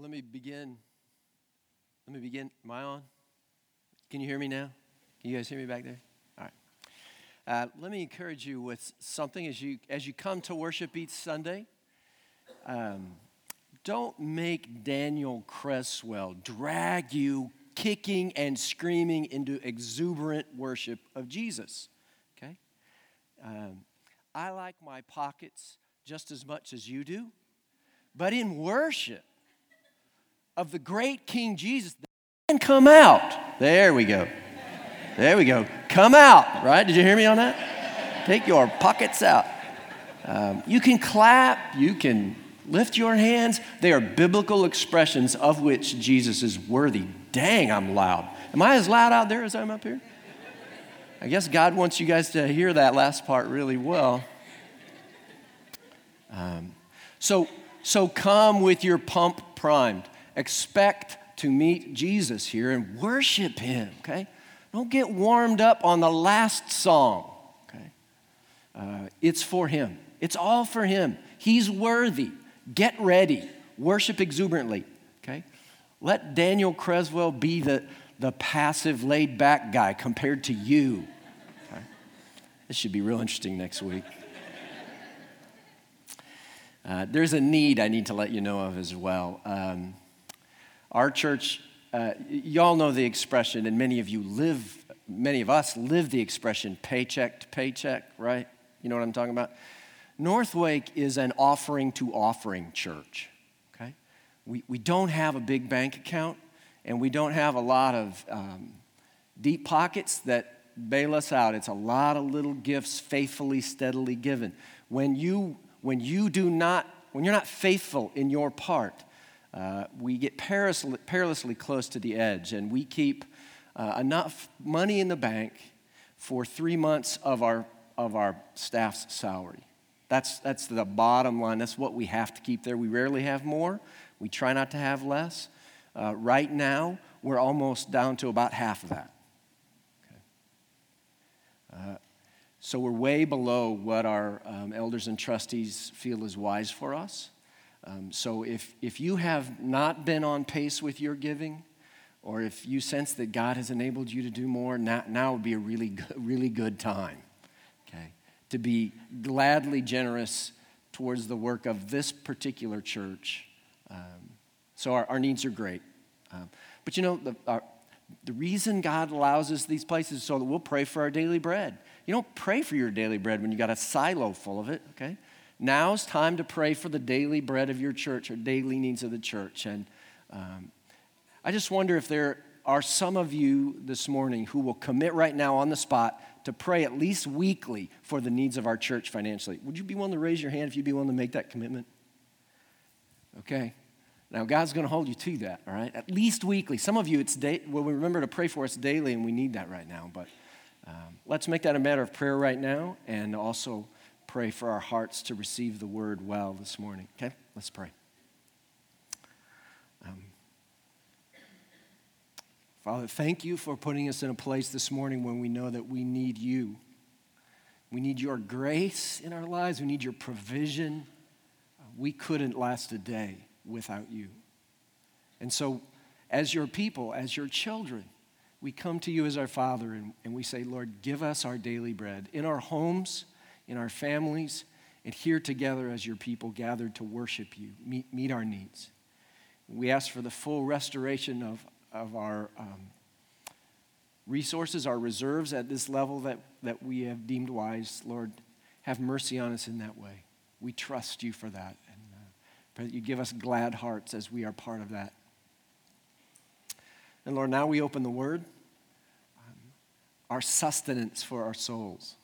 Well, let me begin. Let me begin. Am I on? Can you hear me now? Can you guys hear me back there? All right. Uh, let me encourage you with something as you as you come to worship each Sunday. Um, don't make Daniel Creswell drag you kicking and screaming into exuberant worship of Jesus. Okay? Um, I like my pockets just as much as you do, but in worship of the great King Jesus, then come out. There we go. There we go. Come out, right? Did you hear me on that? Take your pockets out. Um, you can clap, you can lift your hands. They are biblical expressions of which Jesus is worthy. Dang, I'm loud. Am I as loud out there as I'm up here? I guess God wants you guys to hear that last part really well. Um, so, so come with your pump primed. Expect to meet Jesus here and worship him, okay? Don't get warmed up on the last song, okay? Uh, it's for him, it's all for him. He's worthy. Get ready. Worship exuberantly, okay? Let Daniel Creswell be the, the passive, laid back guy compared to you. Okay? This should be real interesting next week. Uh, there's a need I need to let you know of as well. Um, our church, uh, y'all know the expression, and many of you live, many of us live the expression paycheck to paycheck, right? You know what I'm talking about? Northwake is an offering to offering church, okay? We, we don't have a big bank account, and we don't have a lot of um, deep pockets that bail us out. It's a lot of little gifts faithfully, steadily given. When you, when you do not, when you're not faithful in your part, uh, we get perilously, close to the edge, and we keep uh, enough money in the bank for three months of our, of our staff's salary. That's, that's the bottom line. That's what we have to keep there. We rarely have more, we try not to have less. Uh, right now, we're almost down to about half of that. Okay. Uh, so we're way below what our um, elders and trustees feel is wise for us. Um, so if, if you have not been on pace with your giving, or if you sense that God has enabled you to do more, now, now would be a really good, really good time, okay, to be gladly generous towards the work of this particular church. Um, so our, our needs are great. Um, but you know, the, our, the reason God allows us these places is so that we'll pray for our daily bread. You don't pray for your daily bread when you got a silo full of it, okay? Now's time to pray for the daily bread of your church or daily needs of the church. And um, I just wonder if there are some of you this morning who will commit right now on the spot to pray at least weekly for the needs of our church financially. Would you be willing to raise your hand if you'd be willing to make that commitment? Okay. Now, God's going to hold you to that, all right? At least weekly. Some of you, it's day, well, we remember to pray for us daily, and we need that right now. But um, let's make that a matter of prayer right now and also pray for our hearts to receive the word well this morning. Okay? Let's pray. Um, Father, thank you for putting us in a place this morning when we know that we need you. We need your grace in our lives, we need your provision. We couldn't last a day without you. And so, as your people, as your children, we come to you as our Father and, and we say, Lord, give us our daily bread in our homes in our families, and here together as your people gathered to worship you, meet, meet our needs. We ask for the full restoration of, of our um, resources, our reserves at this level that, that we have deemed wise. Lord, have mercy on us in that way. We trust you for that. And uh, pray that you give us glad hearts as we are part of that. And Lord, now we open the word, um, our sustenance for our souls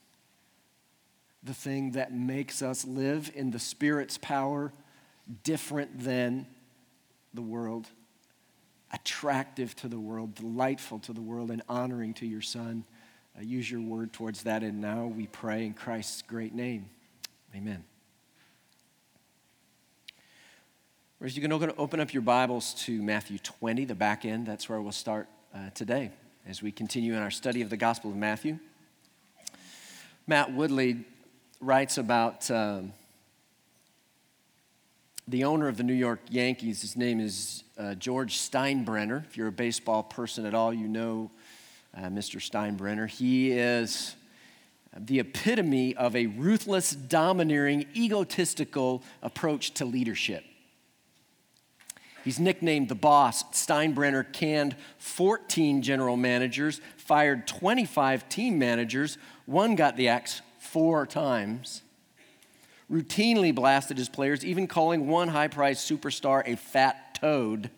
the thing that makes us live in the Spirit's power different than the world, attractive to the world, delightful to the world, and honoring to your Son. Uh, use your word towards that, and now we pray in Christ's great name. Amen. Whereas you can open up your Bibles to Matthew 20, the back end. That's where we'll start uh, today as we continue in our study of the Gospel of Matthew. Matt Woodley writes about um, the owner of the New York Yankees, his name is uh, George Steinbrenner. If you're a baseball person at all, you know uh, Mr. Steinbrenner. He is the epitome of a ruthless, domineering, egotistical approach to leadership. He's nicknamed the boss. Steinbrenner canned 14 general managers, fired 25 team managers. One got the axe four times routinely blasted his players, even calling one high priced superstar a fat toad.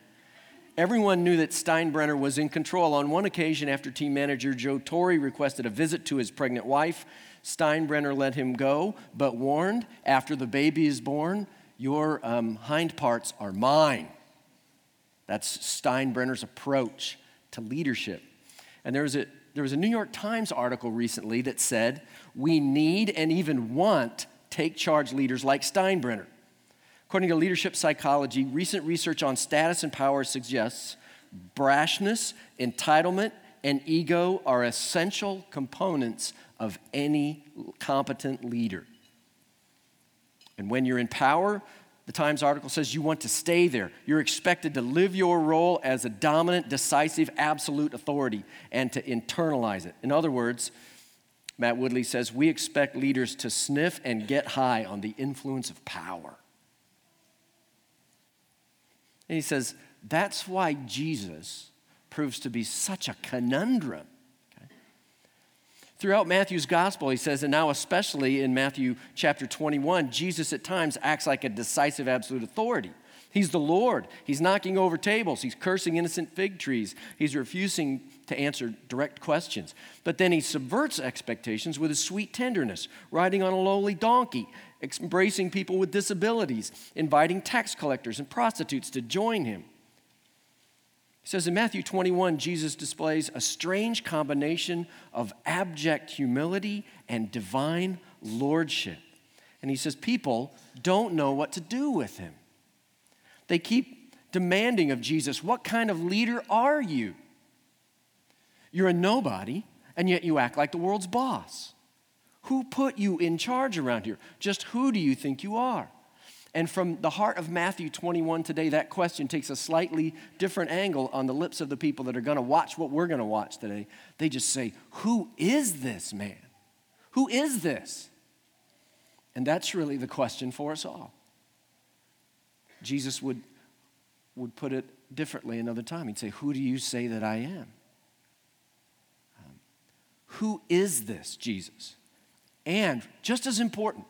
Everyone knew that Steinbrenner was in control. On one occasion, after team manager Joe Torre requested a visit to his pregnant wife, Steinbrenner let him go, but warned after the baby is born, your um, hind parts are mine. That's Steinbrenner's approach to leadership. And there was, a, there was a New York Times article recently that said, We need and even want take charge leaders like Steinbrenner. According to leadership psychology, recent research on status and power suggests brashness, entitlement, and ego are essential components of any competent leader. And when you're in power, the Times article says you want to stay there. You're expected to live your role as a dominant, decisive, absolute authority and to internalize it. In other words, Matt Woodley says, we expect leaders to sniff and get high on the influence of power. And he says, that's why Jesus proves to be such a conundrum. Throughout Matthew's gospel, he says, and now especially in Matthew chapter 21, Jesus at times acts like a decisive absolute authority. He's the Lord. He's knocking over tables. He's cursing innocent fig trees. He's refusing to answer direct questions. But then he subverts expectations with his sweet tenderness, riding on a lowly donkey, embracing people with disabilities, inviting tax collectors and prostitutes to join him. He says in Matthew 21, Jesus displays a strange combination of abject humility and divine lordship. And he says, People don't know what to do with him. They keep demanding of Jesus, What kind of leader are you? You're a nobody, and yet you act like the world's boss. Who put you in charge around here? Just who do you think you are? And from the heart of Matthew 21 today, that question takes a slightly different angle on the lips of the people that are going to watch what we're going to watch today. They just say, Who is this man? Who is this? And that's really the question for us all. Jesus would, would put it differently another time. He'd say, Who do you say that I am? Um, Who is this Jesus? And just as important,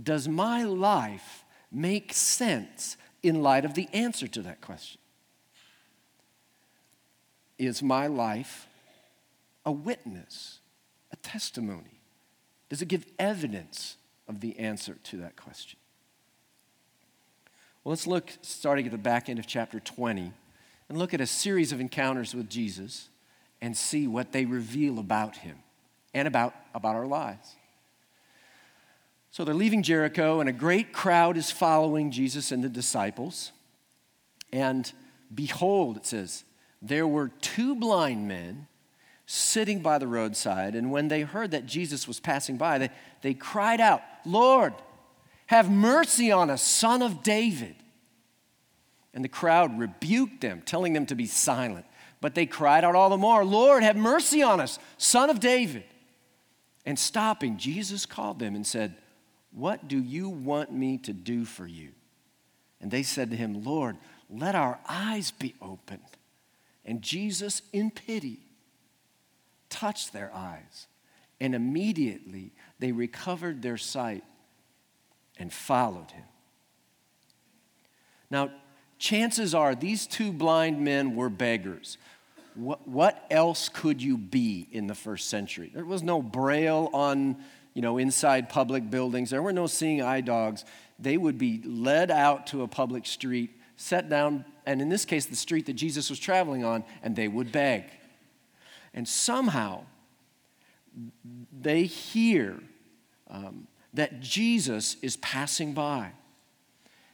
does my life make sense in light of the answer to that question? Is my life a witness, a testimony? Does it give evidence of the answer to that question? Well, let's look, starting at the back end of chapter 20, and look at a series of encounters with Jesus and see what they reveal about him and about, about our lives. So they're leaving Jericho, and a great crowd is following Jesus and the disciples. And behold, it says, there were two blind men sitting by the roadside. And when they heard that Jesus was passing by, they, they cried out, Lord, have mercy on us, son of David. And the crowd rebuked them, telling them to be silent. But they cried out all the more, Lord, have mercy on us, son of David. And stopping, Jesus called them and said, What do you want me to do for you? And they said to him, Lord, let our eyes be opened. And Jesus, in pity, touched their eyes. And immediately they recovered their sight and followed him. Now, chances are these two blind men were beggars. What, what else could you be in the first century? There was no braille on, you know, inside public buildings. There were no seeing eye dogs. They would be led out to a public street, set down, and in this case, the street that Jesus was traveling on, and they would beg. And somehow, they hear um, that Jesus is passing by.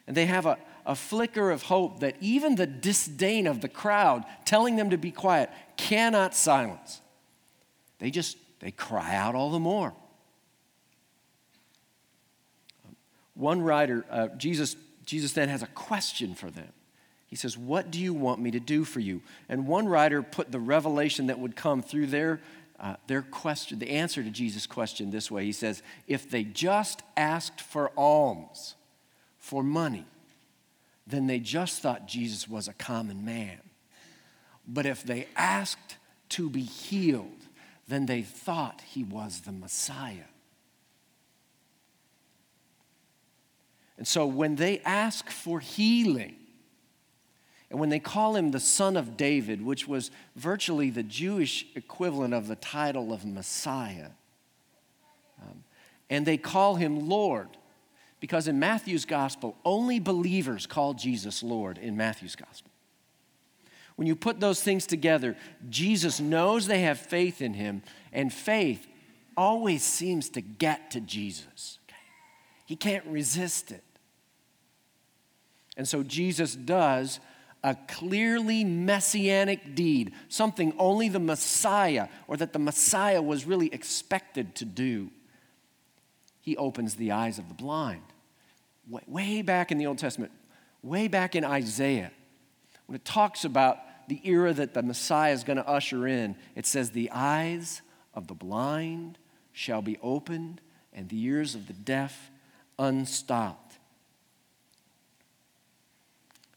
And they have a, a flicker of hope that even the disdain of the crowd telling them to be quiet cannot silence. They just they cry out all the more. One writer, uh, Jesus Jesus then has a question for them. He says, What do you want me to do for you? And one writer put the revelation that would come through their, uh, their question, the answer to Jesus' question this way. He says, If they just asked for alms, for money, then they just thought Jesus was a common man. But if they asked to be healed, then they thought he was the Messiah. And so when they ask for healing, and when they call him the son of David, which was virtually the Jewish equivalent of the title of Messiah, um, and they call him Lord, because in Matthew's gospel, only believers call Jesus Lord in Matthew's gospel. When you put those things together, Jesus knows they have faith in him, and faith always seems to get to Jesus. He can't resist it. And so Jesus does a clearly messianic deed, something only the Messiah or that the Messiah was really expected to do. He opens the eyes of the blind. Way back in the Old Testament, way back in Isaiah, when it talks about the era that the Messiah is going to usher in, it says, The eyes of the blind shall be opened, and the ears of the deaf unstopped.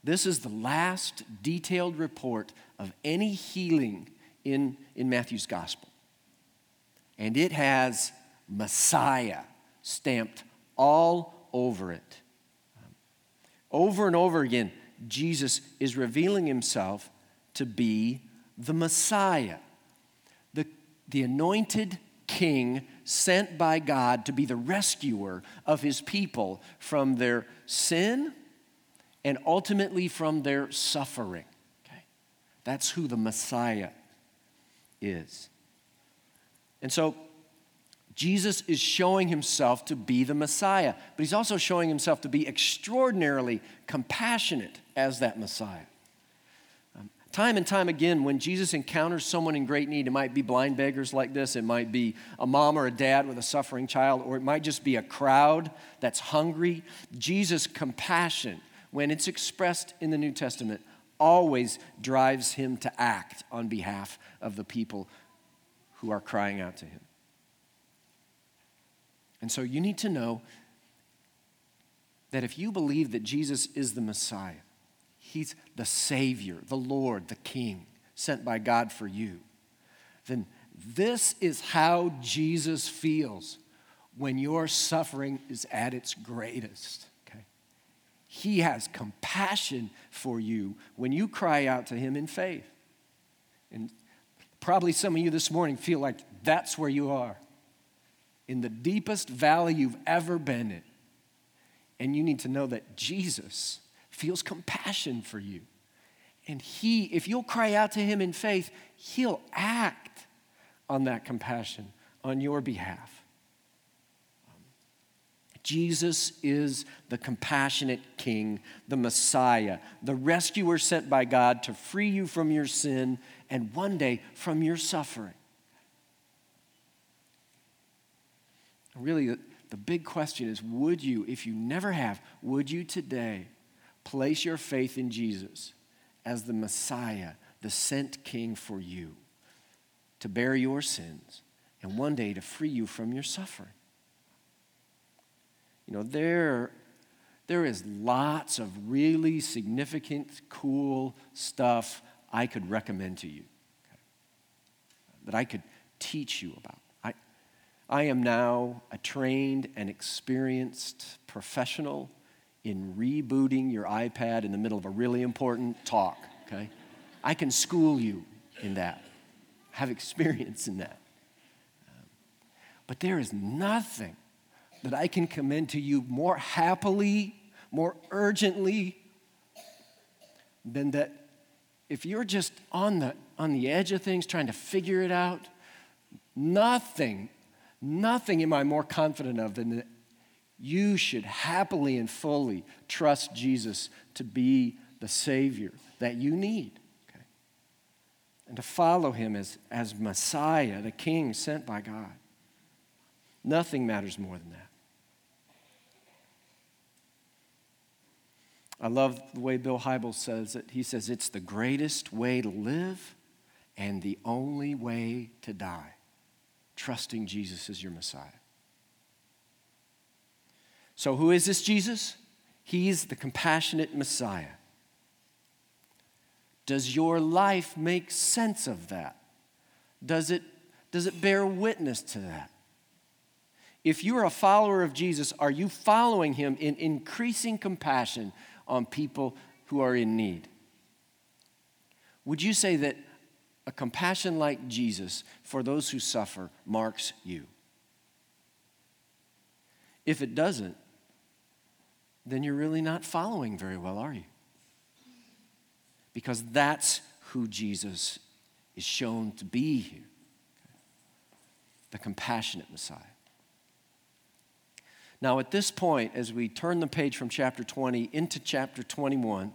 This is the last detailed report of any healing in, in Matthew's gospel. And it has Messiah stamped all over it. Over and over again, Jesus is revealing himself to be the Messiah, the, the anointed king sent by God to be the rescuer of his people from their sin and ultimately from their suffering. Okay? That's who the Messiah is. And so Jesus is showing himself to be the Messiah, but he's also showing himself to be extraordinarily compassionate as that Messiah. Um, time and time again, when Jesus encounters someone in great need, it might be blind beggars like this, it might be a mom or a dad with a suffering child, or it might just be a crowd that's hungry. Jesus' compassion when it's expressed in the New Testament, always drives him to act on behalf of the people who are crying out to him. And so you need to know that if you believe that Jesus is the Messiah, he's the Savior, the Lord, the King, sent by God for you, then this is how Jesus feels when your suffering is at its greatest. He has compassion for you when you cry out to Him in faith. And probably some of you this morning feel like that's where you are in the deepest valley you've ever been in. And you need to know that Jesus feels compassion for you. And He, if you'll cry out to Him in faith, He'll act on that compassion on your behalf. Jesus is the compassionate King, the Messiah, the rescuer sent by God to free you from your sin and one day from your suffering. Really, the big question is would you, if you never have, would you today place your faith in Jesus as the Messiah, the sent King for you to bear your sins and one day to free you from your suffering? You know, there, there is lots of really significant, cool stuff I could recommend to you okay, that I could teach you about. I, I am now a trained and experienced professional in rebooting your iPad in the middle of a really important talk, okay? I can school you in that, have experience in that. Um, but there is nothing that I can commend to you more happily, more urgently than that if you're just on the, on the edge of things trying to figure it out, nothing, nothing am I more confident of than that you should happily and fully trust Jesus to be the Savior that you need. And to follow him as, as Messiah, the King sent by God. Nothing matters more than that. I love the way Bill Hybels says it. He says, It's the greatest way to live and the only way to die, trusting Jesus as your Messiah. So, who is this Jesus? He's the compassionate Messiah. Does your life make sense of that? Does it, does it bear witness to that? If you're a follower of Jesus, are you following him in increasing compassion on people who are in need? Would you say that a compassion like Jesus for those who suffer marks you? If it doesn't, then you're really not following very well, are you? Because that's who Jesus is shown to be here the compassionate Messiah. Now, at this point, as we turn the page from chapter 20 into chapter 21,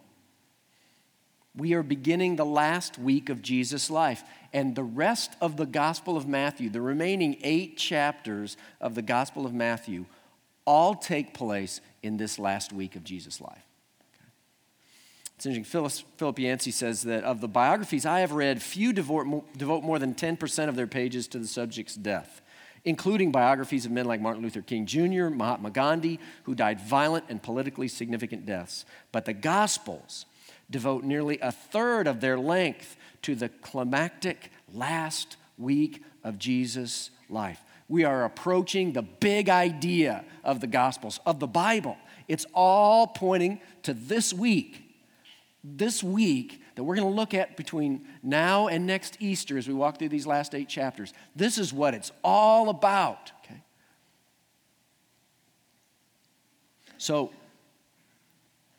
we are beginning the last week of Jesus' life. And the rest of the Gospel of Matthew, the remaining eight chapters of the Gospel of Matthew, all take place in this last week of Jesus' life. It's interesting. Philip Yancey says that of the biographies I have read, few devote, devote more than 10% of their pages to the subject's death, including biographies of men like Martin Luther King Jr., Mahatma Gandhi, who died violent and politically significant deaths. But the Gospels devote nearly a third of their length to the climactic last week of Jesus' life. We are approaching the big idea of the Gospels, of the Bible. It's all pointing to this week this week that we're going to look at between now and next Easter as we walk through these last eight chapters. This is what it's all about, okay? So,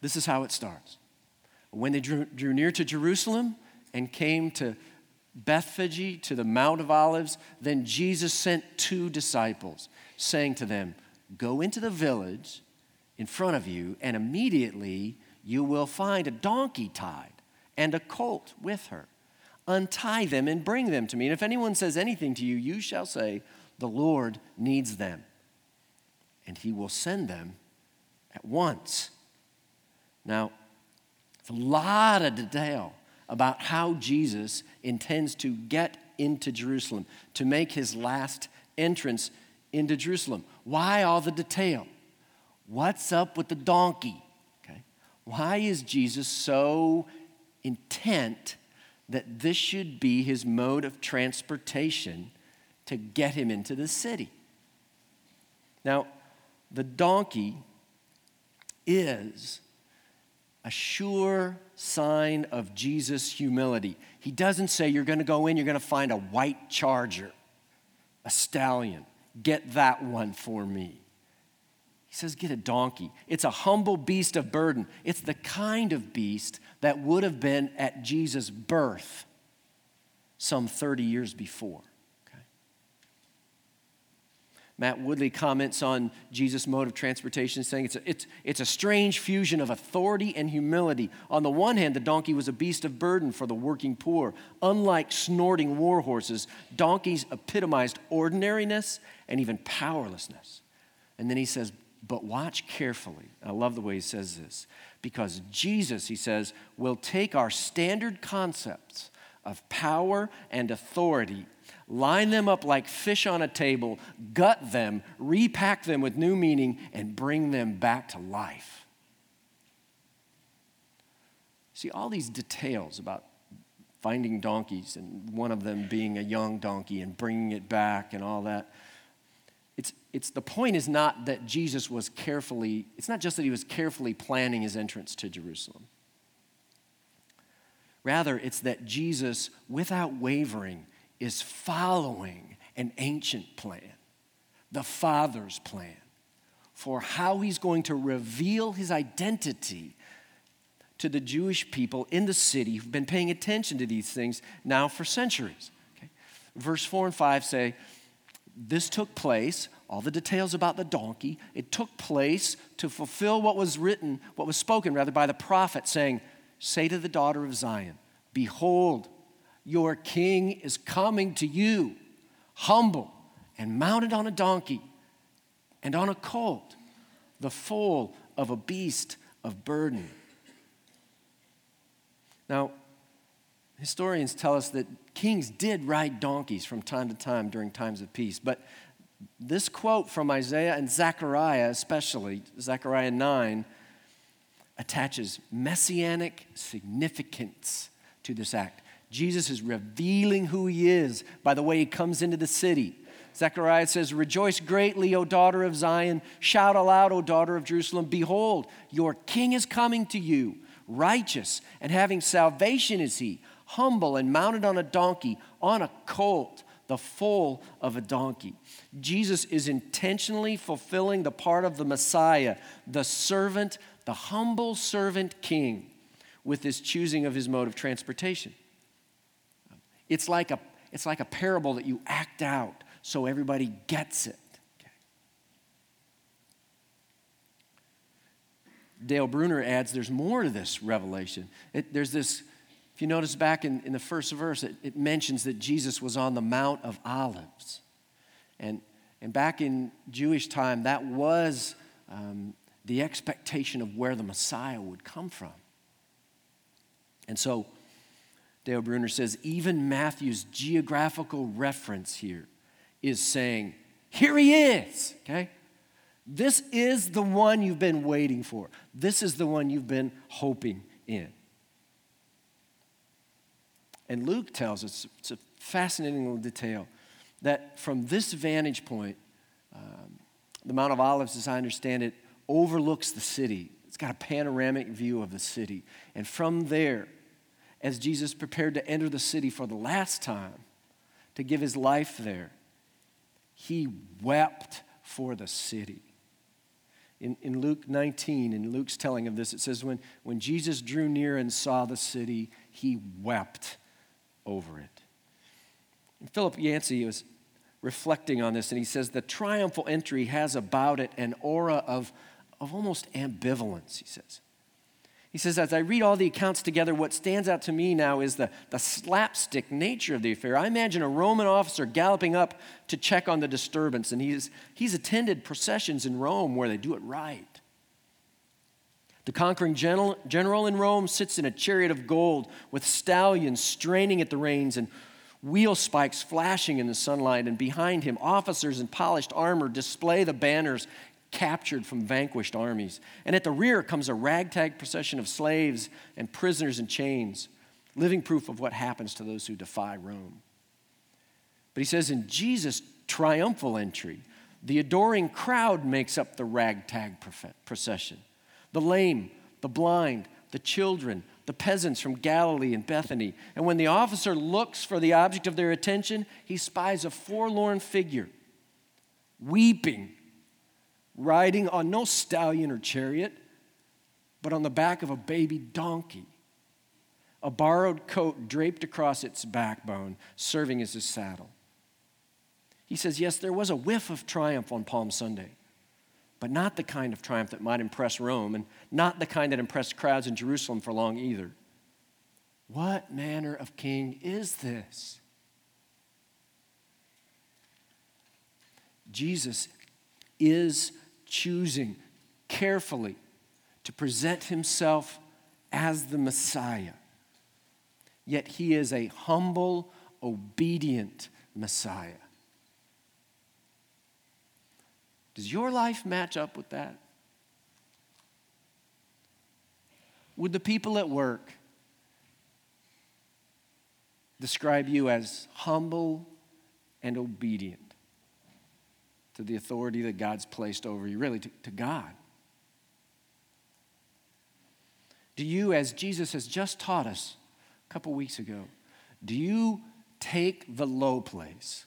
this is how it starts. When they drew, drew near to Jerusalem and came to Bethphage, to the Mount of Olives, then Jesus sent two disciples, saying to them, Go into the village in front of you, and immediately you will find a donkey tied and a colt with her. Untie them and bring them to me. And if anyone says anything to you, you shall say, The Lord needs them. And he will send them at once. Now, it's a lot of detail about how Jesus intends to get into Jerusalem, to make his last entrance into Jerusalem. Why all the detail? What's up with the donkey? Okay. Why is Jesus so intent that this should be his mode of transportation to get him into the city? Now, the donkey is a sure sign of Jesus' humility. He doesn't say, You're going to go in, you're going to find a white charger, a stallion. Get that one for me. He says, Get a donkey. It's a humble beast of burden. It's the kind of beast that would have been at Jesus' birth some 30 years before. Okay? Matt Woodley comments on Jesus' mode of transportation, saying it's a, it's, it's a strange fusion of authority and humility. On the one hand, the donkey was a beast of burden for the working poor. Unlike snorting war horses, donkeys epitomized ordinariness and even powerlessness. And then he says, but watch carefully. I love the way he says this. Because Jesus, he says, will take our standard concepts of power and authority, line them up like fish on a table, gut them, repack them with new meaning, and bring them back to life. See, all these details about finding donkeys and one of them being a young donkey and bringing it back and all that it's the point is not that Jesus was carefully, it's not just that he was carefully planning his entrance to Jerusalem. Rather, it's that Jesus, without wavering, is following an ancient plan, the Father's plan, for how he's going to reveal his identity to the Jewish people in the city who've been paying attention to these things now for centuries. Okay? Verse 4 and 5 say, this took place, all the details about the donkey, it took place to fulfill what was written, what was spoken rather by the prophet, saying, Say to the daughter of Zion, Behold, your king is coming to you, humble and mounted on a donkey and on a colt, the foal of a beast of burden. Now, historians tell us that kings did ride donkeys from time to time during times of peace, but this quote from Isaiah and Zechariah, especially, Zechariah 9, attaches messianic significance to this act. Jesus is revealing who he is by the way he comes into the city. Zechariah says, Rejoice greatly, O daughter of Zion. Shout aloud, O daughter of Jerusalem. Behold, your king is coming to you. Righteous and having salvation is he, humble and mounted on a donkey, on a colt, the foal of a donkey. Jesus is intentionally fulfilling the part of the Messiah, the servant, the humble servant king, with this choosing of his mode of transportation. It's like a, it's like a parable that you act out so everybody gets it. Dale Bruner adds there's more to this revelation. It, there's this, if you notice back in, in the first verse, it, it mentions that Jesus was on the Mount of Olives. And, and back in Jewish time, that was um, the expectation of where the Messiah would come from. And so, Dale Bruner says, even Matthew's geographical reference here is saying, Here he is, okay? This is the one you've been waiting for. This is the one you've been hoping in. And Luke tells us, it's a fascinating little detail, that from this vantage point, um, the Mount of Olives, as I understand it, overlooks the city. It's got a panoramic view of the city. And from there, as Jesus prepared to enter the city for the last time, to give his life there, he wept for the city. In, in Luke 19, in Luke's telling of this, it says, when, when Jesus drew near and saw the city, he wept over it. And Philip Yancey was reflecting on this, and he says, the triumphal entry has about it an aura of, of almost ambivalence, he says. He says, as I read all the accounts together, what stands out to me now is the, the slapstick nature of the affair. I imagine a Roman officer galloping up to check on the disturbance, and he's, he's attended processions in Rome where they do it right. The conquering general, general in Rome sits in a chariot of gold with stallions straining at the reins and wheel spikes flashing in the sunlight, and behind him, officers in polished armor display the banners captured from vanquished armies. And at the rear comes a ragtag procession of slaves and prisoners in chains, living proof of what happens to those who defy Rome. But he says in Jesus' triumphal entry, the adoring crowd makes up the ragtag procession. The lame, the blind, the children, the peasants from Galilee and Bethany. And when the officer looks for the object of their attention, he spies a forlorn figure, weeping riding on no stallion or chariot, but on the back of a baby donkey, a borrowed coat draped across its backbone, serving as his saddle. He says, Yes, there was a whiff of triumph on Palm Sunday, but not the kind of triumph that might impress Rome, and not the kind that impressed crowds in Jerusalem for long either. What manner of king is this? Jesus is choosing carefully to present himself as the Messiah. Yet he is a humble, obedient Messiah. Does your life match up with that? Would the people at work describe you as humble and obedient? to the authority that God's placed over you, really to, to God? Do you, as Jesus has just taught us a couple weeks ago, do you take the low place?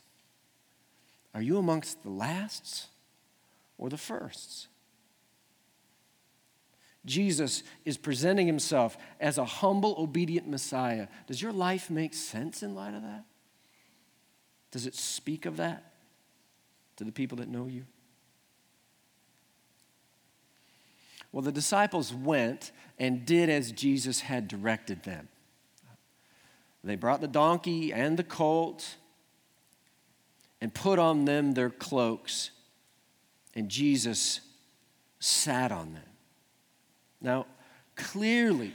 Are you amongst the lasts or the firsts? Jesus is presenting himself as a humble, obedient Messiah. Does your life make sense in light of that? Does it speak of that? to the people that know you? Well, the disciples went and did as Jesus had directed them. They brought the donkey and the colt and put on them their cloaks, and Jesus sat on them. Now, clearly,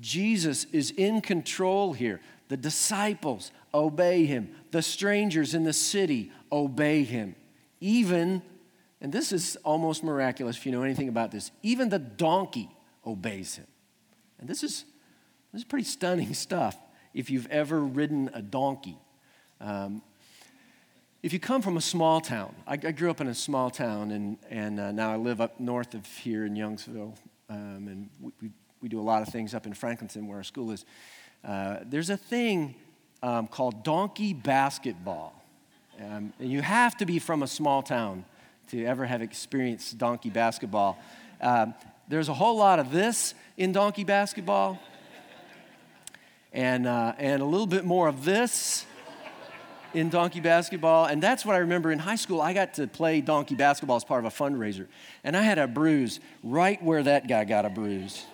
Jesus is in control here. The disciples obey him, the strangers in the city obey him. Even, and this is almost miraculous if you know anything about this, even the donkey obeys him. And this is, this is pretty stunning stuff if you've ever ridden a donkey. Um, if you come from a small town, I, I, grew up in a small town, and, and uh, now I live up north of here in Youngsville, um, and we, we, we, do a lot of things up in Franklinton where our school is. Uh, there's a thing um, called donkey basketball. Um, and you have to be from a small town to ever have experienced donkey basketball. Um, there's a whole lot of this in donkey basketball, and, uh, and a little bit more of this in donkey basketball. And that's what I remember in high school. I got to play donkey basketball as part of a fundraiser. And I had a bruise right where that guy got a bruise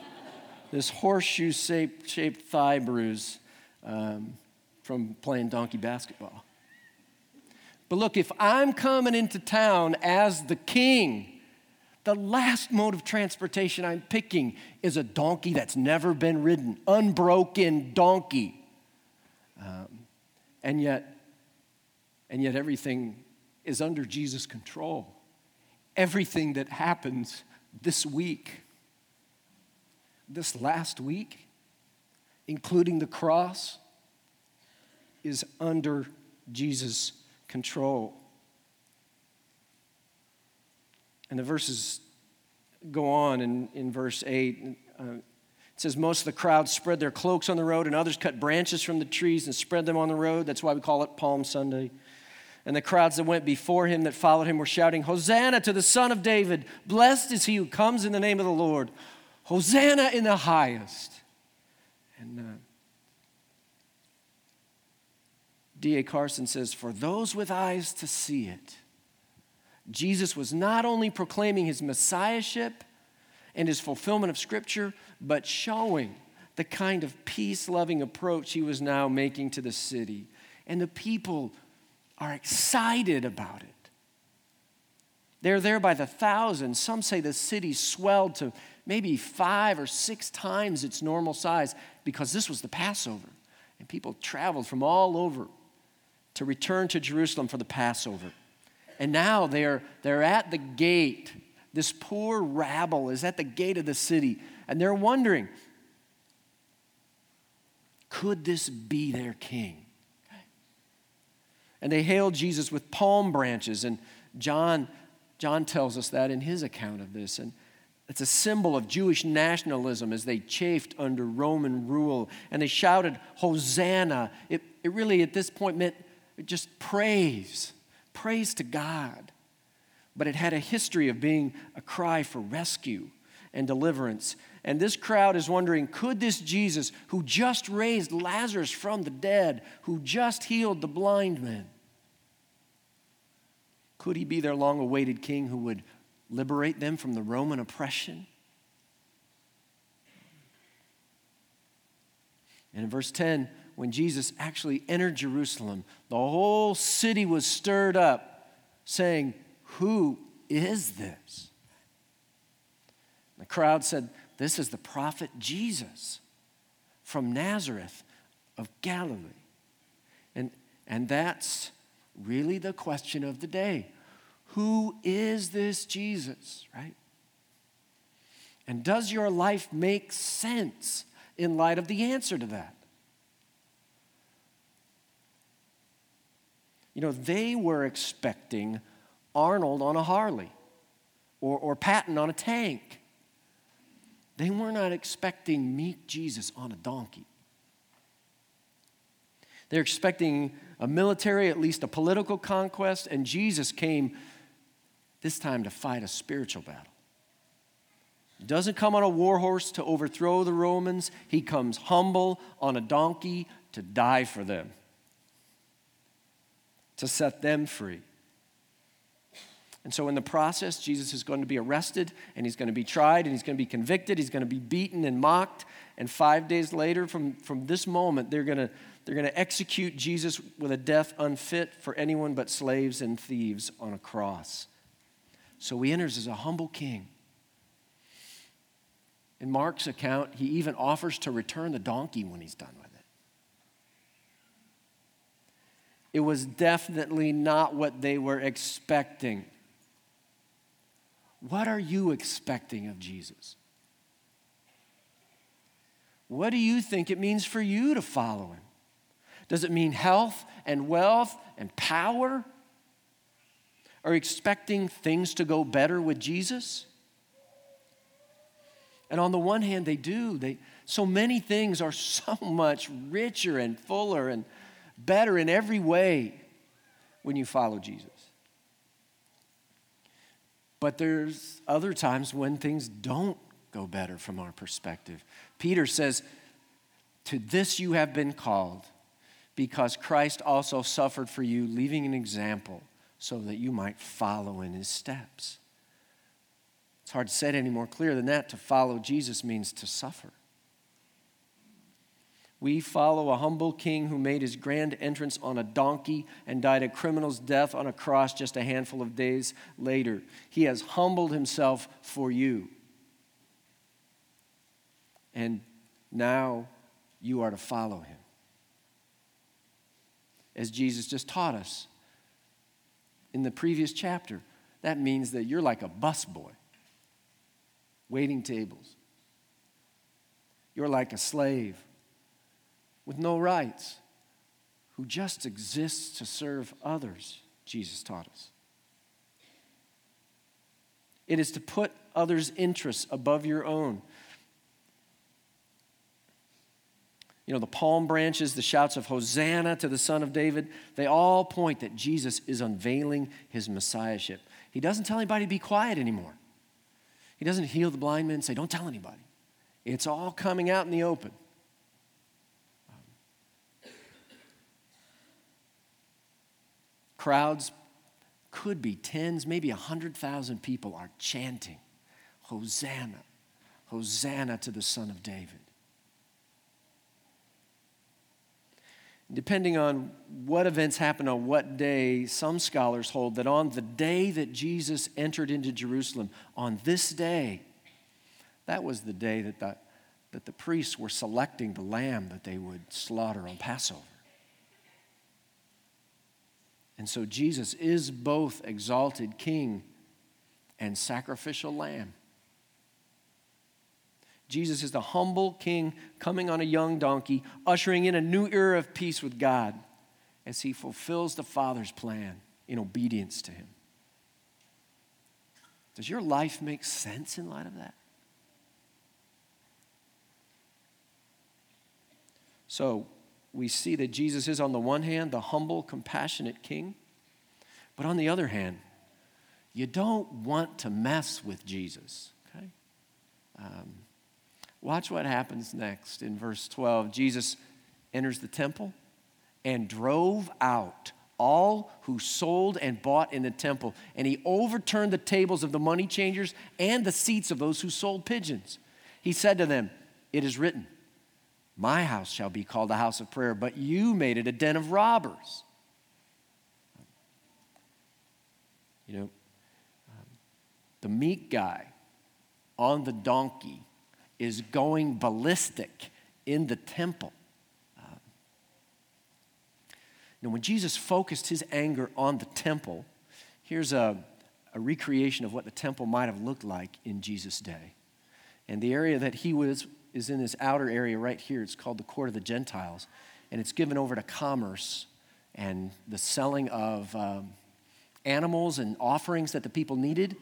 this horseshoe shaped, shaped thigh bruise um, from playing donkey basketball. But look, if I'm coming into town as the king, the last mode of transportation I'm picking is a donkey that's never been ridden, unbroken donkey. Um, and yet, and yet everything is under Jesus' control. Everything that happens this week, this last week, including the cross, is under Jesus' control. And the verses go on in, in verse 8. Uh, it says, Most of the crowd spread their cloaks on the road, and others cut branches from the trees and spread them on the road. That's why we call it Palm Sunday. And the crowds that went before him, that followed him, were shouting, Hosanna to the Son of David! Blessed is he who comes in the name of the Lord! Hosanna in the highest! And uh, D.A. Carson says, For those with eyes to see it, Jesus was not only proclaiming his messiahship and his fulfillment of Scripture, but showing the kind of peace loving approach he was now making to the city. And the people are excited about it. They're there by the thousands. Some say the city swelled to maybe five or six times its normal size because this was the Passover. And people traveled from all over to return to Jerusalem for the Passover. And now they're, they're at the gate. This poor rabble is at the gate of the city, and they're wondering could this be their king? And they hailed Jesus with palm branches, and John, John tells us that in his account of this. And it's a symbol of Jewish nationalism as they chafed under Roman rule. And they shouted, Hosanna. It, it really, at this point, meant just praise, praise to God. But it had a history of being a cry for rescue and deliverance. And this crowd is wondering could this Jesus, who just raised Lazarus from the dead, who just healed the blind man, could he be their long awaited king who would liberate them from the Roman oppression? And in verse 10, when Jesus actually entered Jerusalem, the whole city was stirred up, saying, Who is this? The crowd said, This is the prophet Jesus from Nazareth of Galilee. And, and that's really the question of the day. Who is this Jesus, right? And does your life make sense in light of the answer to that? You know, they were expecting Arnold on a Harley or, or Patton on a tank. They were not expecting meek Jesus on a donkey. They're expecting a military, at least a political conquest, and Jesus came this time to fight a spiritual battle. He doesn't come on a war horse to overthrow the Romans, he comes humble on a donkey to die for them to set them free. And so, in the process, Jesus is going to be arrested and he's going to be tried and he's going to be convicted. He's going to be beaten and mocked. And five days later, from, from this moment, they're going, to, they're going to execute Jesus with a death unfit for anyone but slaves and thieves on a cross. So, he enters as a humble king. In Mark's account, he even offers to return the donkey when he's done with it. It was definitely not what they were expecting. What are you expecting of Jesus? What do you think it means for you to follow him? Does it mean health and wealth and power? Are you expecting things to go better with Jesus? And on the one hand, they do. They, so many things are so much richer and fuller and better in every way when you follow Jesus. But there's other times when things don't go better from our perspective. Peter says, To this you have been called, because Christ also suffered for you, leaving an example so that you might follow in his steps. It's hard to say it any more clear than that. To follow Jesus means to suffer. We follow a humble king who made his grand entrance on a donkey and died a criminal's death on a cross just a handful of days later. He has humbled himself for you. And now you are to follow him. As Jesus just taught us in the previous chapter, that means that you're like a busboy, waiting tables. You're like a slave with no rights who just exists to serve others, Jesus taught us. It is to put others' interests above your own. you know, the palm branches, the shouts of Hosanna to the Son of David, they all point that Jesus is unveiling his messiahship. He doesn't tell anybody to be quiet anymore. He doesn't heal the blind man and say, Don't tell anybody. It's all coming out in the open. Crowds could be tens, maybe a hundred thousand people are chanting, Hosanna, Hosanna to the Son of David. Depending on what events happened on what day, some scholars hold that on the day that Jesus entered into Jerusalem, on this day, that was the day that the, that the priests were selecting the lamb that they would slaughter on Passover. And so Jesus is both exalted king and sacrificial lamb. Jesus is the humble king coming on a young donkey, ushering in a new era of peace with God as he fulfills the Father's plan in obedience to him. Does your life make sense in light of that? So, we see that Jesus is, on the one hand, the humble, compassionate king, but on the other hand, you don't want to mess with Jesus, okay? Um, Watch what happens next in verse 12. Jesus enters the temple and drove out all who sold and bought in the temple, and he overturned the tables of the money changers and the seats of those who sold pigeons. He said to them, It is written, My house shall be called a house of prayer, but you made it a den of robbers. You know, um, the meek guy on the donkey is going ballistic in the temple. Uh, now, when Jesus focused his anger on the temple, here's a, a recreation of what the temple might have looked like in Jesus' day. And the area that he was is in this outer area right here. It's called the Court of the Gentiles. And it's given over to commerce and the selling of um, animals and offerings that the people needed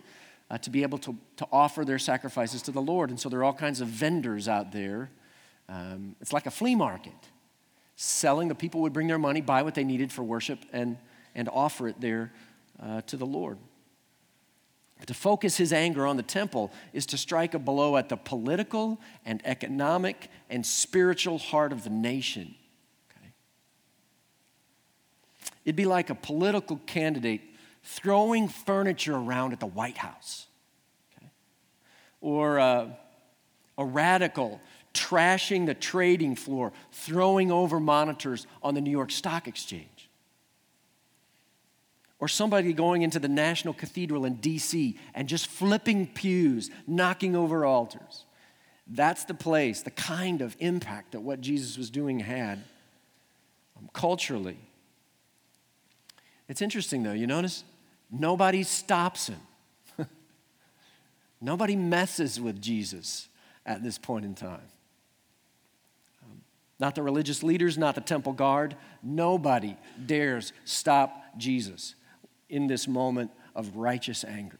uh, to be able to, to offer their sacrifices to the Lord. And so there are all kinds of vendors out there. Um, it's like a flea market, selling. The people would bring their money, buy what they needed for worship, and, and offer it there uh, to the Lord. To focus his anger on the temple is to strike a blow at the political and economic and spiritual heart of the nation. Okay? It'd be like a political candidate throwing furniture around at the White House. Okay? Or uh, a radical trashing the trading floor, throwing over monitors on the New York Stock Exchange. Or somebody going into the National Cathedral in DC and just flipping pews, knocking over altars. That's the place, the kind of impact that what Jesus was doing had um, culturally. It's interesting though, you notice nobody stops him. nobody messes with Jesus at this point in time. Um, not the religious leaders, not the temple guard. Nobody dares stop Jesus in this moment of righteous anger.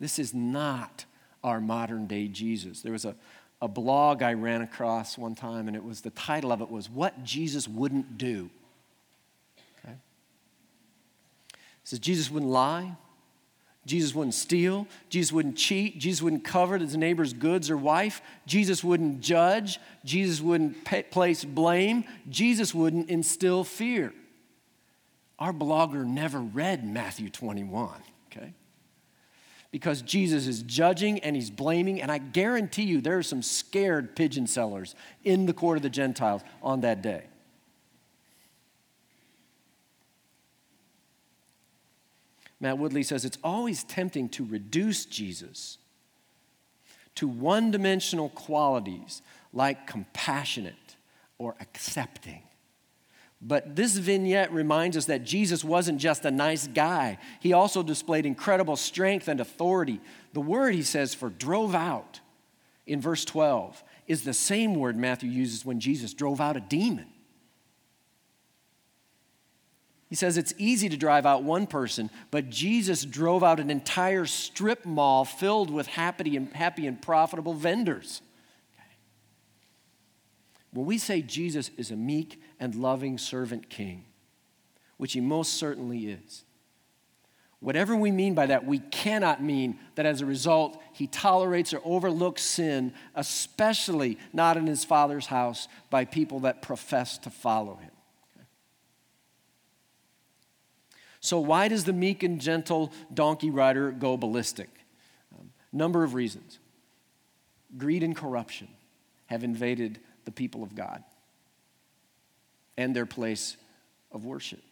This is not our modern day Jesus. There was a, a blog I ran across one time, and it was the title of it was What Jesus Wouldn't Do. Okay? It says Jesus wouldn't lie, Jesus wouldn't steal, Jesus wouldn't cheat, Jesus wouldn't covet his neighbor's goods or wife, Jesus wouldn't judge, Jesus wouldn't place blame, Jesus wouldn't instill fear. Our blogger never read Matthew 21, okay? because Jesus is judging and he's blaming. And I guarantee you, there are some scared pigeon sellers in the court of the Gentiles on that day. Matt Woodley says it's always tempting to reduce Jesus to one dimensional qualities like compassionate or accepting. But this vignette reminds us that Jesus wasn't just a nice guy, he also displayed incredible strength and authority. The word he says for drove out in verse 12 is the same word Matthew uses when Jesus drove out a demon. He says it's easy to drive out one person, but Jesus drove out an entire strip mall filled with happy and, happy and profitable vendors. When we say Jesus is a meek and loving servant king, which he most certainly is, whatever we mean by that, we cannot mean that as a result he tolerates or overlooks sin, especially not in his father's house by people that profess to follow him. So, why does the meek and gentle donkey rider go ballistic? Um, number of reasons. Greed and corruption have invaded the people of God and their place of worship.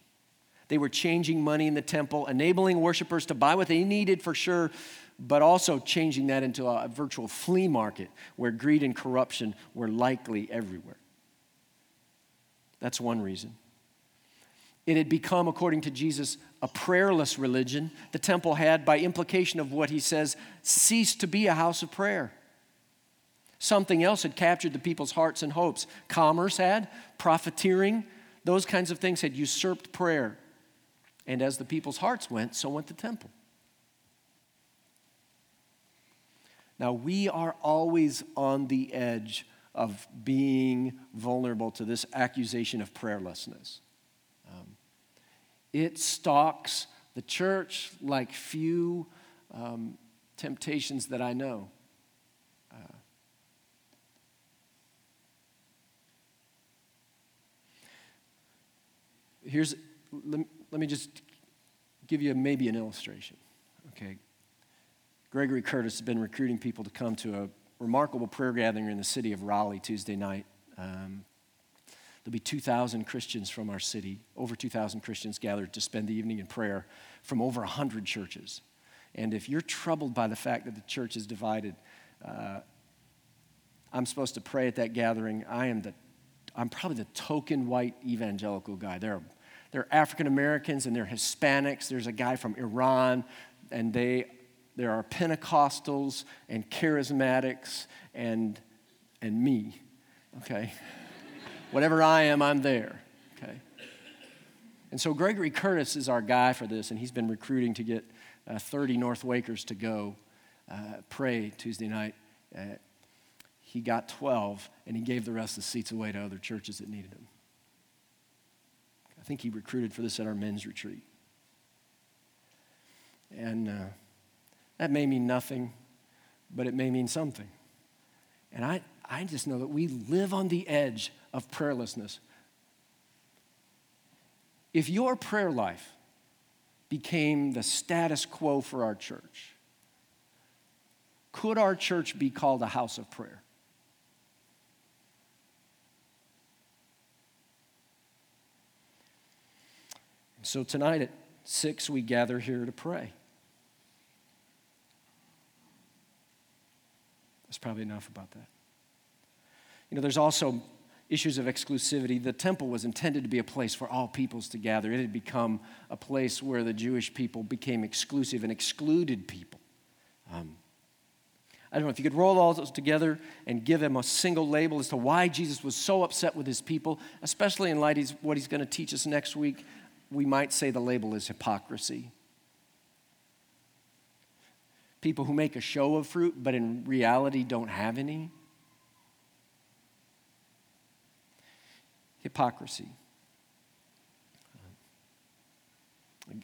They were changing money in the temple, enabling worshipers to buy what they needed for sure, but also changing that into a virtual flea market where greed and corruption were likely everywhere. That's one reason. It had become, according to Jesus, a prayerless religion. The temple had, by implication of what he says, ceased to be a house of prayer. Something else had captured the people's hearts and hopes. Commerce had, profiteering, those kinds of things had usurped prayer. And as the people's hearts went, so went the temple. Now, we are always on the edge of being vulnerable to this accusation of prayerlessness. Um, it stalks the church like few um, temptations that I know. Here's, let, let me just give you maybe an illustration. Okay. Gregory Curtis has been recruiting people to come to a remarkable prayer gathering in the city of Raleigh Tuesday night. Um, there'll be 2,000 Christians from our city, over 2,000 Christians gathered to spend the evening in prayer from over 100 churches. And if you're troubled by the fact that the church is divided, uh, I'm supposed to pray at that gathering. I am the, I'm probably the token white evangelical guy. There are they're African Americans and they're Hispanics. There's a guy from Iran, and they, there are Pentecostals and charismatics and, and me, okay? Whatever I am, I'm there, okay? And so Gregory Curtis is our guy for this, and he's been recruiting to get uh, 30 North Wakers to go uh, pray Tuesday night. Uh, he got 12, and he gave the rest of the seats away to other churches that needed them think he recruited for this at our men's retreat. And uh, that may mean nothing, but it may mean something. And I, I just know that we live on the edge of prayerlessness. If your prayer life became the status quo for our church, could our church be called a house of prayer? So tonight at 6, we gather here to pray. That's probably enough about that. You know, there's also issues of exclusivity. The temple was intended to be a place for all peoples to gather. It had become a place where the Jewish people became exclusive and excluded people. Um, I don't know if you could roll all those together and give them a single label as to why Jesus was so upset with his people, especially in light of what he's going to teach us next week. We might say the label is hypocrisy. People who make a show of fruit, but in reality don't have any. Hypocrisy.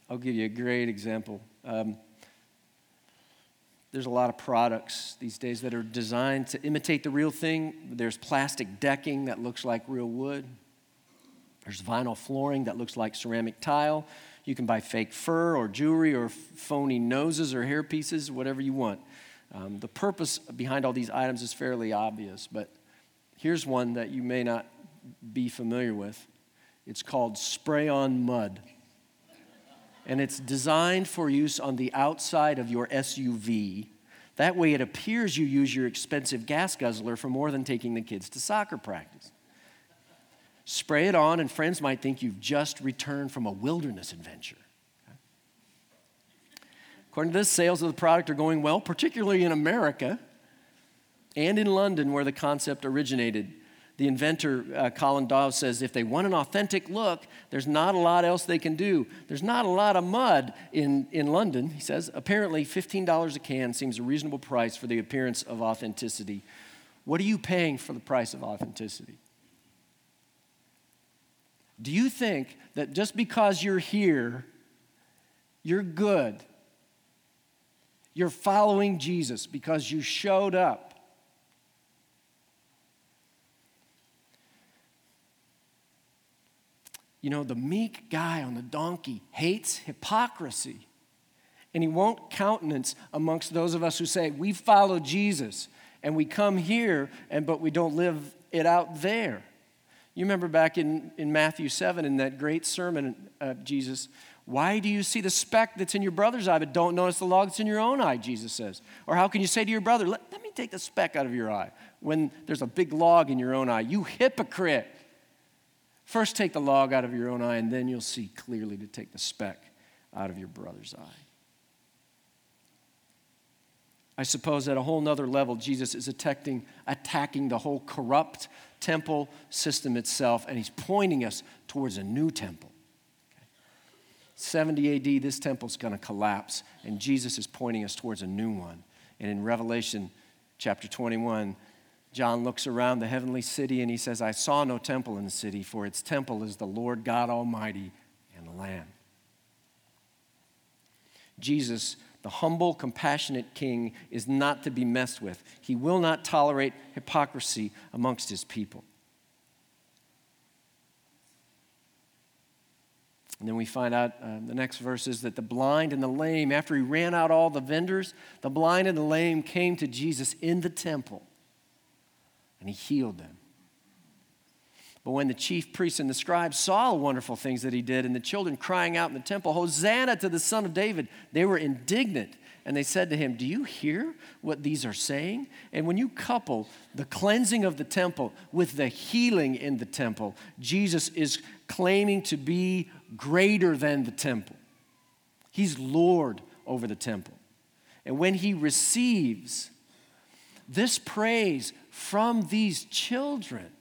I'll give you a great example. Um, there's a lot of products these days that are designed to imitate the real thing. There's plastic decking that looks like real wood. There's vinyl flooring that looks like ceramic tile. You can buy fake fur or jewelry or phony noses or hair pieces, whatever you want. Um, the purpose behind all these items is fairly obvious, but here's one that you may not be familiar with. It's called spray on mud and it's designed for use on the outside of your SUV. That way, it appears you use your expensive gas guzzler for more than taking the kids to soccer practice. Spray it on, and friends might think you've just returned from a wilderness adventure. According to this, sales of the product are going well, particularly in America and in London, where the concept originated. The inventor, uh, Colin Dawes, says if they want an authentic look, there's not a lot else they can do. There's not a lot of mud in, in London, he says. Apparently, $15 a can seems a reasonable price for the appearance of authenticity. What are you paying for the price of authenticity? Do you think that just because you're here, you're good? You're following Jesus because you showed up You know, the meek guy on the donkey hates hypocrisy. And he won't countenance amongst those of us who say, we follow Jesus and we come here, and, but we don't live it out there. You remember back in, in Matthew 7 in that great sermon of Jesus, why do you see the speck that's in your brother's eye but don't notice the log that's in your own eye, Jesus says? Or how can you say to your brother, let, let me take the speck out of your eye when there's a big log in your own eye? You hypocrite. First, take the log out of your own eye, and then you'll see clearly to take the speck out of your brother's eye. I suppose at a whole nother level, Jesus is attacking, attacking the whole corrupt temple system itself, and he's pointing us towards a new temple. 70 AD, this temple's going to collapse, and Jesus is pointing us towards a new one. And in Revelation chapter 21, John looks around the heavenly city and he says, I saw no temple in the city, for its temple is the Lord God Almighty and the Lamb. Jesus, the humble, compassionate king, is not to be messed with. He will not tolerate hypocrisy amongst his people. And then we find out uh, the next verse is that the blind and the lame, after he ran out all the vendors, the blind and the lame came to Jesus in the temple and he healed them. But when the chief priests and the scribes saw the wonderful things that he did, and the children crying out in the temple, Hosanna to the Son of David, they were indignant. And they said to him, Do you hear what these are saying? And when you couple the cleansing of the temple with the healing in the temple, Jesus is claiming to be greater than the temple. He's Lord over the temple. And when he receives this praise from these children,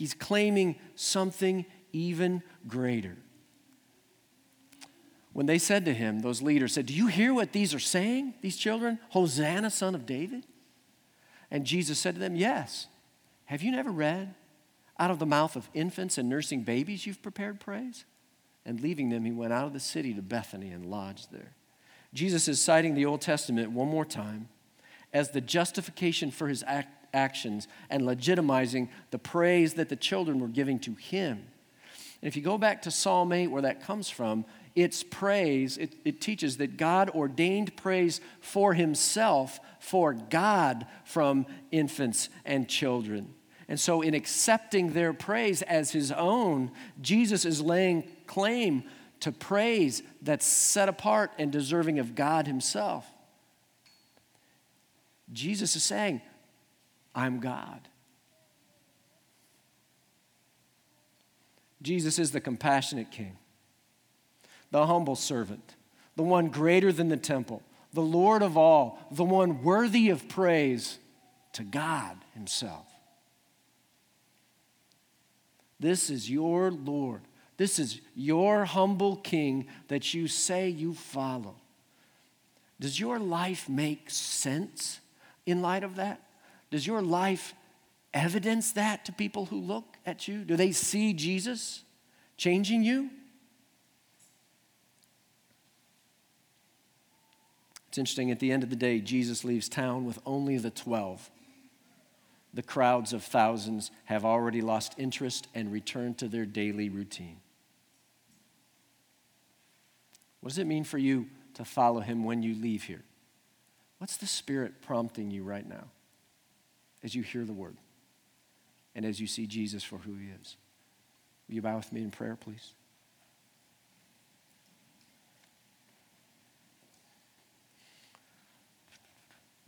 he's claiming something even greater. When they said to him, those leaders said, Do you hear what these are saying, these children? Hosanna, son of David? And Jesus said to them, Yes. Have you never read? Out of the mouth of infants and nursing babies, you've prepared praise? And leaving them, he went out of the city to Bethany and lodged there. Jesus is citing the Old Testament one more time as the justification for his act, actions and legitimizing the praise that the children were giving to him. And if you go back to Psalm 8, where that comes from, it's praise, it, it teaches that God ordained praise for himself, for God from infants and children. And so, in accepting their praise as his own, Jesus is laying claim to praise that's set apart and deserving of God himself. Jesus is saying, I'm God. Jesus is the compassionate king, the humble servant, the one greater than the temple, the Lord of all, the one worthy of praise to God Himself. This is your Lord. This is your humble king that you say you follow. Does your life make sense in light of that? Does your life evidence that to people who look at you? Do they see Jesus changing you? It's interesting, at the end of the day, Jesus leaves town with only the 12. The crowds of thousands have already lost interest and returned to their daily routine. What does it mean for you to follow him when you leave here? What's the Spirit prompting you right now as you hear the word and as you see Jesus for who he is? Will you bow with me in prayer, please?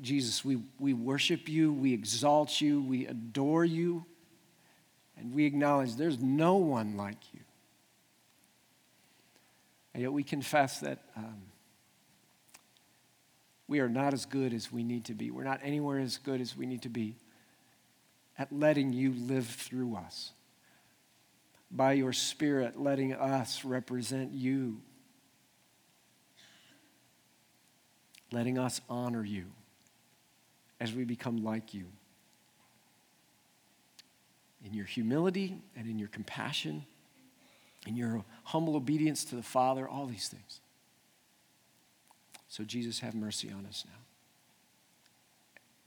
Jesus, we, we worship you, we exalt you, we adore you, and we acknowledge there's no one like you. And yet we confess that um, we are not as good as we need to be. We're not anywhere as good as we need to be at letting you live through us. By your Spirit, letting us represent you, letting us honor you as we become like you. In your humility and in your compassion, in your humble obedience to the Father, all these things. So, Jesus, have mercy on us now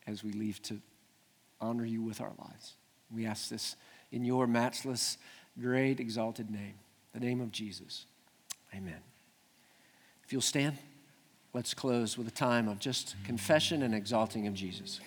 as we leave to honor you with our lives. We ask this in your matchless, great, exalted name, the name of Jesus. Amen. If you'll stand let's close with a time of just confession and exalting of Jesus.